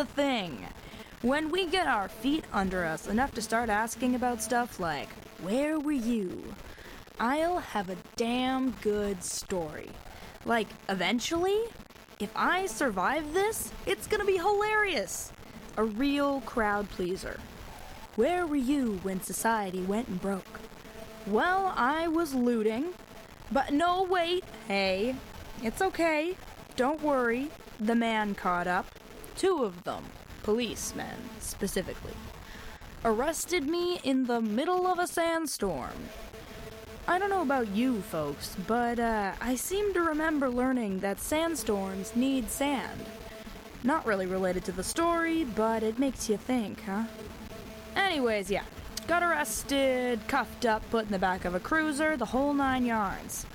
the thing. When we get our feet under us enough to start asking about stuff like, Where were you? I'll have a damn good story. Like, eventually, if I survive this, it's gonna be hilarious. A real crowd pleaser. Where were you when society went and broke? Well, I was looting. But no, wait, hey. It's okay. Don't worry. The man caught up. Two of them, policemen specifically, arrested me in the middle of a sandstorm. I don't know about you folks, but uh, I seem to remember learning that sandstorms need sand. Not really related to the story, but it makes you think, huh? Anyways, yeah. Got arrested, cuffed up, put in the back of a cruiser, the whole nine yards.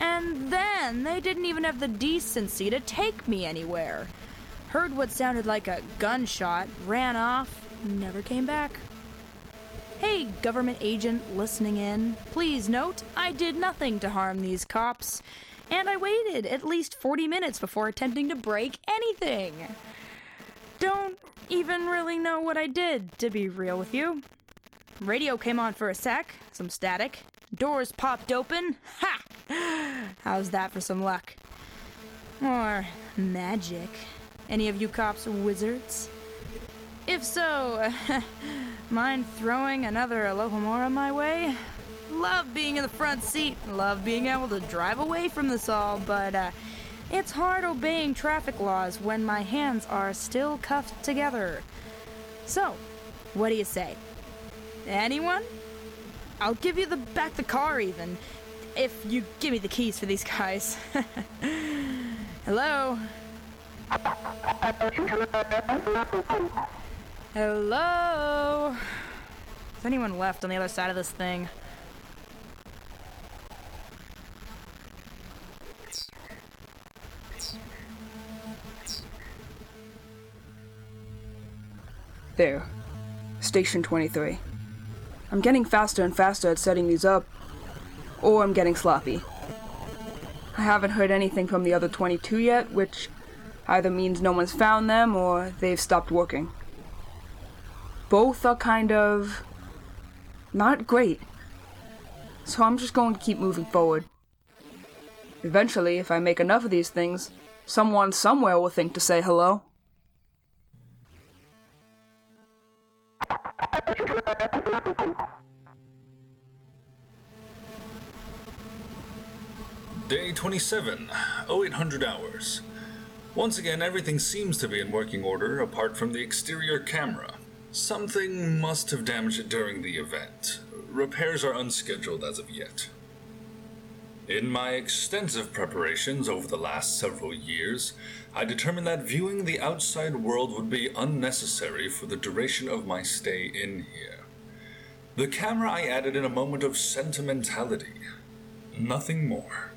And then they didn't even have the decency to take me anywhere. Heard what sounded like a gunshot, ran off, never came back. Hey, government agent listening in, please note I did nothing to harm these cops, and I waited at least 40 minutes before attempting to break anything. Don't even really know what I did, to be real with you. Radio came on for a sec, some static. Doors popped open. Ha! How's that for some luck? Or magic? Any of you cops wizards? If so, mind throwing another Alohomora my way? Love being in the front seat, love being able to drive away from this all, but uh, it's hard obeying traffic laws when my hands are still cuffed together. So, what do you say? Anyone? I'll give you the back the car even, if you give me the keys for these guys. Hello? Hello? Is anyone left on the other side of this thing? There. Station 23. I'm getting faster and faster at setting these up, or I'm getting sloppy. I haven't heard anything from the other 22 yet, which either means no one's found them or they've stopped working. Both are kind of. not great. So I'm just going to keep moving forward. Eventually, if I make enough of these things, someone somewhere will think to say hello. Day 27, 0800 hours. Once again, everything seems to be in working order apart from the exterior camera. Something must have damaged it during the event. Repairs are unscheduled as of yet. In my extensive preparations over the last several years, I determined that viewing the outside world would be unnecessary for the duration of my stay in here. The camera I added in a moment of sentimentality. Nothing more.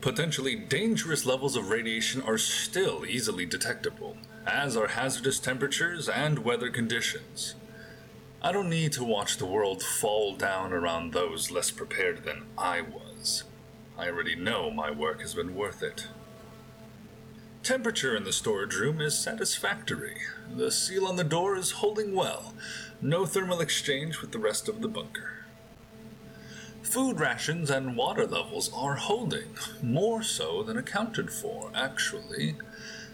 Potentially dangerous levels of radiation are still easily detectable, as are hazardous temperatures and weather conditions. I don't need to watch the world fall down around those less prepared than I was. I already know my work has been worth it. Temperature in the storage room is satisfactory. The seal on the door is holding well. No thermal exchange with the rest of the bunker. Food rations and water levels are holding, more so than accounted for, actually.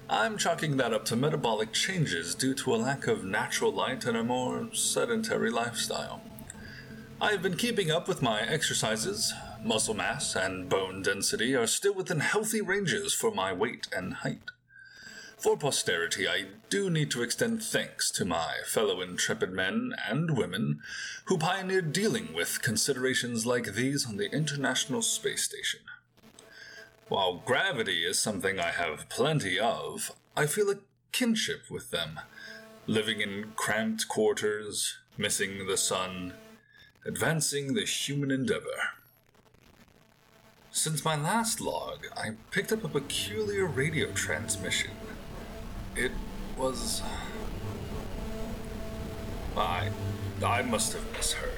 I'm chalking that up to metabolic changes due to a lack of natural light and a more sedentary lifestyle. I've been keeping up with my exercises. Muscle mass and bone density are still within healthy ranges for my weight and height. For posterity, I do need to extend thanks to my fellow intrepid men and women who pioneered dealing with considerations like these on the International Space Station. While gravity is something I have plenty of, I feel a kinship with them, living in cramped quarters, missing the sun, advancing the human endeavor. Since my last log, I picked up a peculiar radio transmission it was. I. I must have misheard.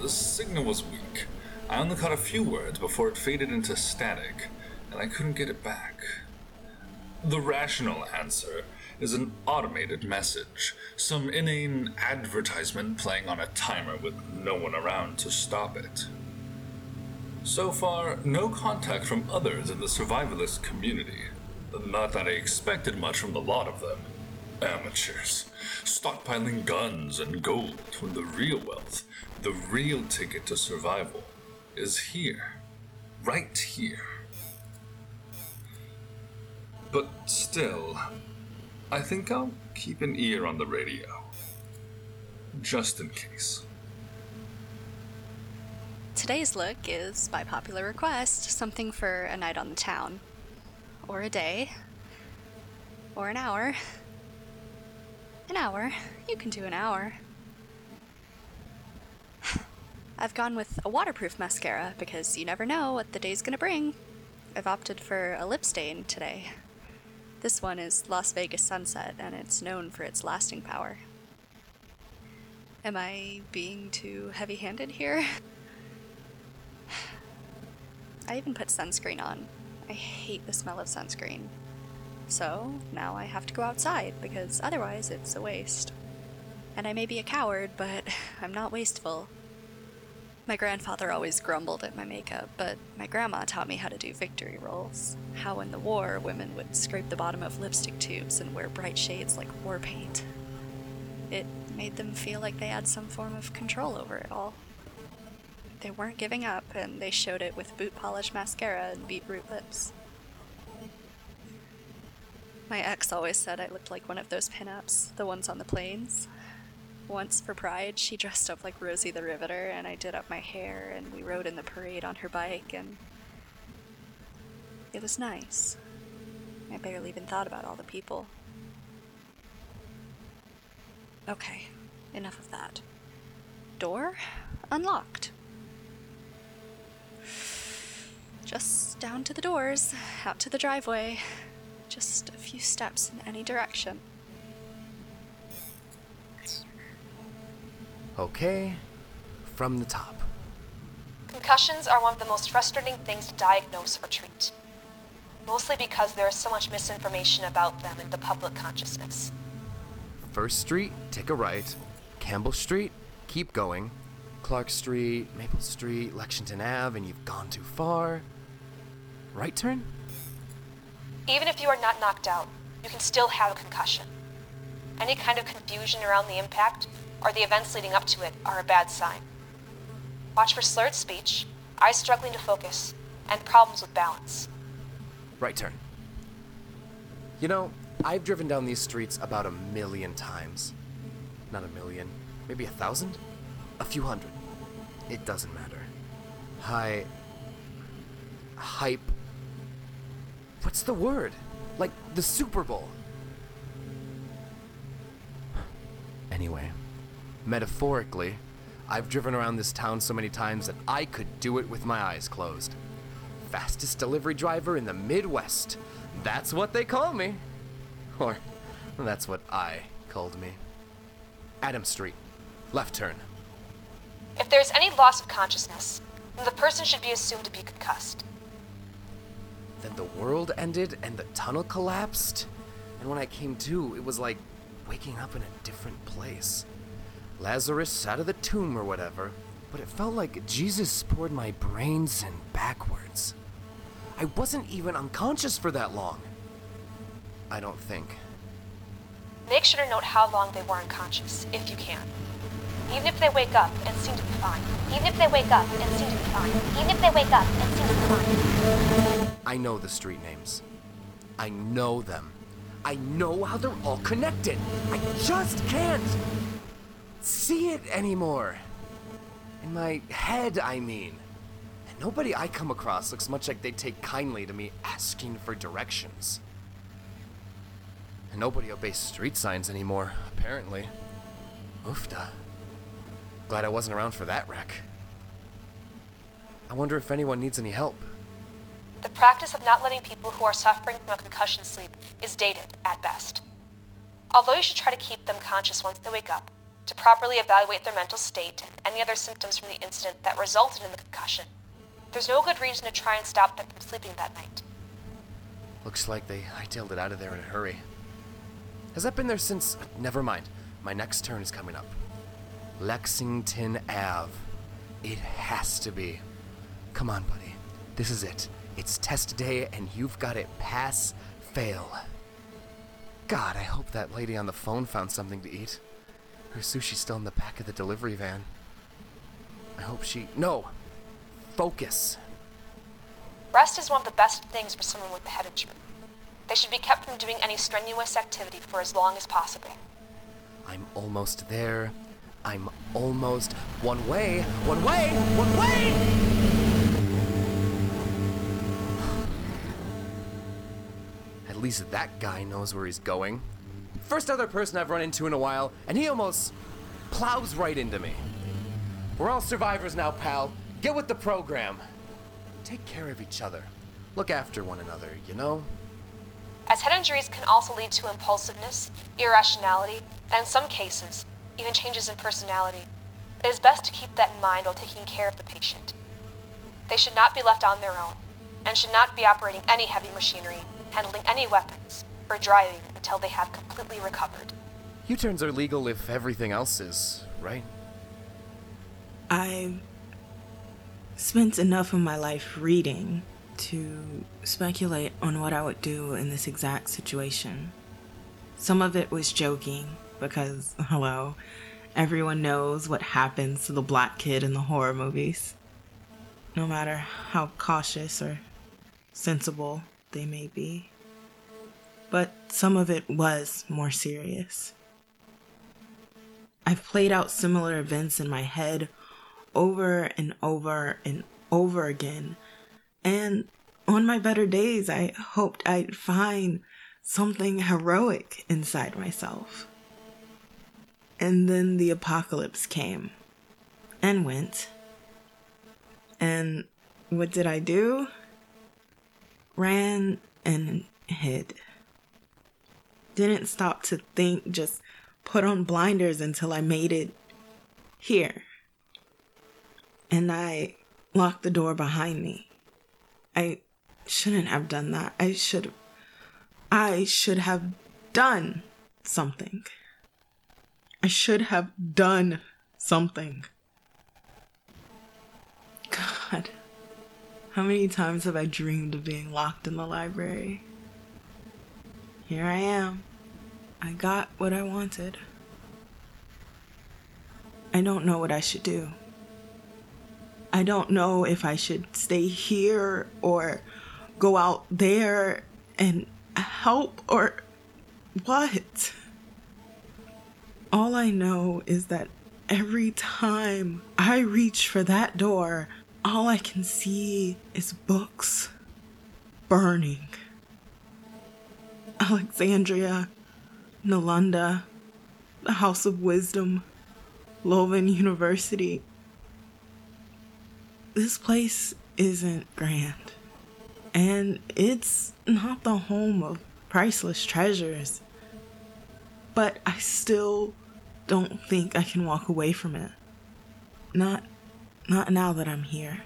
The signal was weak. I only caught a few words before it faded into static, and I couldn't get it back. The rational answer is an automated message, some inane advertisement playing on a timer with no one around to stop it. So far, no contact from others in the survivalist community. Not that I expected much from the lot of them. Amateurs, stockpiling guns and gold when the real wealth, the real ticket to survival, is here. Right here. But still, I think I'll keep an ear on the radio. Just in case. Today's look is, by popular request, something for a night on the town. Or a day. Or an hour. An hour. You can do an hour. I've gone with a waterproof mascara because you never know what the day's gonna bring. I've opted for a lip stain today. This one is Las Vegas Sunset and it's known for its lasting power. Am I being too heavy handed here? I even put sunscreen on. I hate the smell of sunscreen. So now I have to go outside because otherwise it's a waste. And I may be a coward, but I'm not wasteful. My grandfather always grumbled at my makeup, but my grandma taught me how to do victory rolls. How in the war, women would scrape the bottom of lipstick tubes and wear bright shades like war paint. It made them feel like they had some form of control over it all. They weren't giving up, and they showed it with boot polish mascara and beetroot lips. My ex always said I looked like one of those pinups, the ones on the planes. Once for Pride, she dressed up like Rosie the Riveter, and I did up my hair, and we rode in the parade on her bike, and it was nice. I barely even thought about all the people. Okay, enough of that. Door unlocked. Just down to the doors, out to the driveway. Just a few steps in any direction. Okay, from the top. Concussions are one of the most frustrating things to diagnose or treat. Mostly because there is so much misinformation about them in the public consciousness. First Street, take a right. Campbell Street, keep going. Clark Street, Maple Street, Lexington Ave, and you've gone too far. Right turn? Even if you are not knocked out, you can still have a concussion. Any kind of confusion around the impact, or the events leading up to it, are a bad sign. Watch for slurred speech, eyes struggling to focus, and problems with balance. Right turn. You know, I've driven down these streets about a million times. Not a million, maybe a thousand? A few hundred. It doesn't matter. High. Hype. What's the word? Like the Super Bowl. Anyway, metaphorically, I've driven around this town so many times that I could do it with my eyes closed. Fastest delivery driver in the Midwest. That's what they call me. Or, that's what I called me. Adam Street. Left turn. If there is any loss of consciousness, then the person should be assumed to be concussed. Then the world ended and the tunnel collapsed. And when I came to, it was like waking up in a different place. Lazarus out of the tomb or whatever, but it felt like Jesus poured my brains in backwards. I wasn't even unconscious for that long. I don't think. Make sure to note how long they were unconscious, if you can. Even if they wake up and seem to be fine. Even if they wake up and seem to be fine. Even if they wake up and seem to be fine. I know the street names. I know them. I know how they're all connected. I just can't see it anymore. In my head, I mean. And nobody I come across looks much like they take kindly to me asking for directions. And nobody obeys street signs anymore, apparently. Oofda. Glad I wasn't around for that wreck. I wonder if anyone needs any help. The practice of not letting people who are suffering from a concussion sleep is dated at best. Although you should try to keep them conscious once they wake up, to properly evaluate their mental state and any other symptoms from the incident that resulted in the concussion, there's no good reason to try and stop them from sleeping that night. Looks like they hightailed it out of there in a hurry. Has that been there since? Never mind. My next turn is coming up. Lexington Ave. It has to be. Come on, buddy. This is it. It's test day, and you've got it pass, fail. God, I hope that lady on the phone found something to eat. Her sushi's still in the back of the delivery van. I hope she. No! Focus. Rest is one of the best things for someone with a head injury. They should be kept from doing any strenuous activity for as long as possible. I'm almost there. I'm almost. One way! One way! One way! At least that guy knows where he's going. First other person I've run into in a while, and he almost plows right into me. We're all survivors now, pal. Get with the program. Take care of each other. Look after one another, you know? As head injuries can also lead to impulsiveness, irrationality, and in some cases, even changes in personality, it is best to keep that in mind while taking care of the patient. They should not be left on their own, and should not be operating any heavy machinery, handling any weapons, or driving until they have completely recovered. U turns are legal if everything else is, right? I've spent enough of my life reading to speculate on what I would do in this exact situation. Some of it was joking, because, hello, everyone knows what happens to the black kid in the horror movies. No matter how cautious or sensible they may be. But some of it was more serious. I've played out similar events in my head over and over and over again. And on my better days, I hoped I'd find something heroic inside myself. And then the apocalypse came and went. And what did I do? Ran and hid. Didn't stop to think, just put on blinders until I made it here. And I locked the door behind me. I shouldn't have done that. I should I should have done something. I should have done something. God, how many times have I dreamed of being locked in the library? Here I am. I got what I wanted. I don't know what I should do. I don't know if I should stay here or go out there and help or what. All I know is that every time I reach for that door, all I can see is books burning. Alexandria, Nalanda, the House of Wisdom, Leuven University. This place isn't grand, and it's not the home of priceless treasures. But I still don't think I can walk away from it. Not not now that I'm here.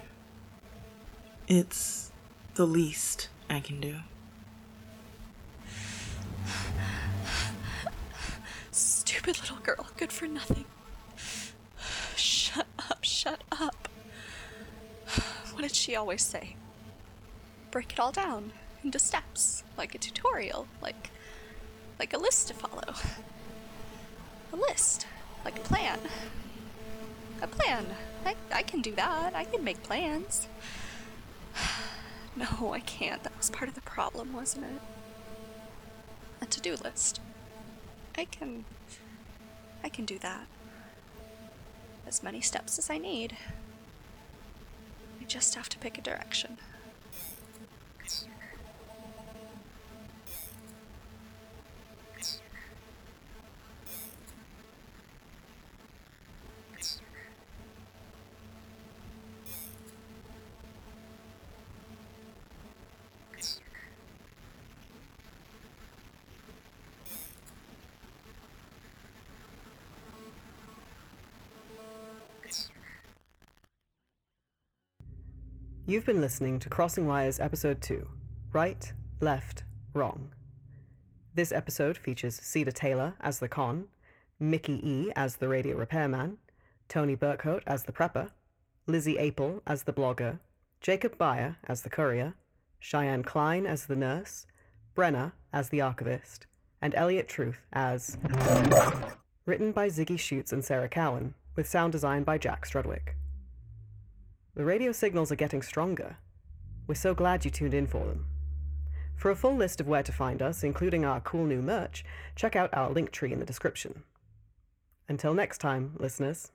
It's the least I can do. Stupid little girl, good for nothing. Shut up, shut up. What did she always say? Break it all down into steps, like a tutorial, like like a list to follow. A list, like a plan. A plan. I, I can do that. I can make plans. No, I can't. That was part of the problem, wasn't it? A to-do list. I can I can do that. As many steps as I need. I just have to pick a direction. You've been listening to Crossing Wires Episode 2 Right, Left, Wrong. This episode features Cedar Taylor as the con, Mickey E. as the radio repairman, Tony Berkhoudt as the prepper, Lizzie Apel as the blogger, Jacob Beyer as the courier, Shianne Cline as the nurse, Brenna as the archivist, and Elliot Truth as. Written by Ziggy Schutz and Sarah Cowan, with sound design by Jack Strudwick. The radio signals are getting stronger. We're so glad you tuned in for them. For a full list of where to find us, including our cool new merch, check out our link tree in the description. Until next time, listeners.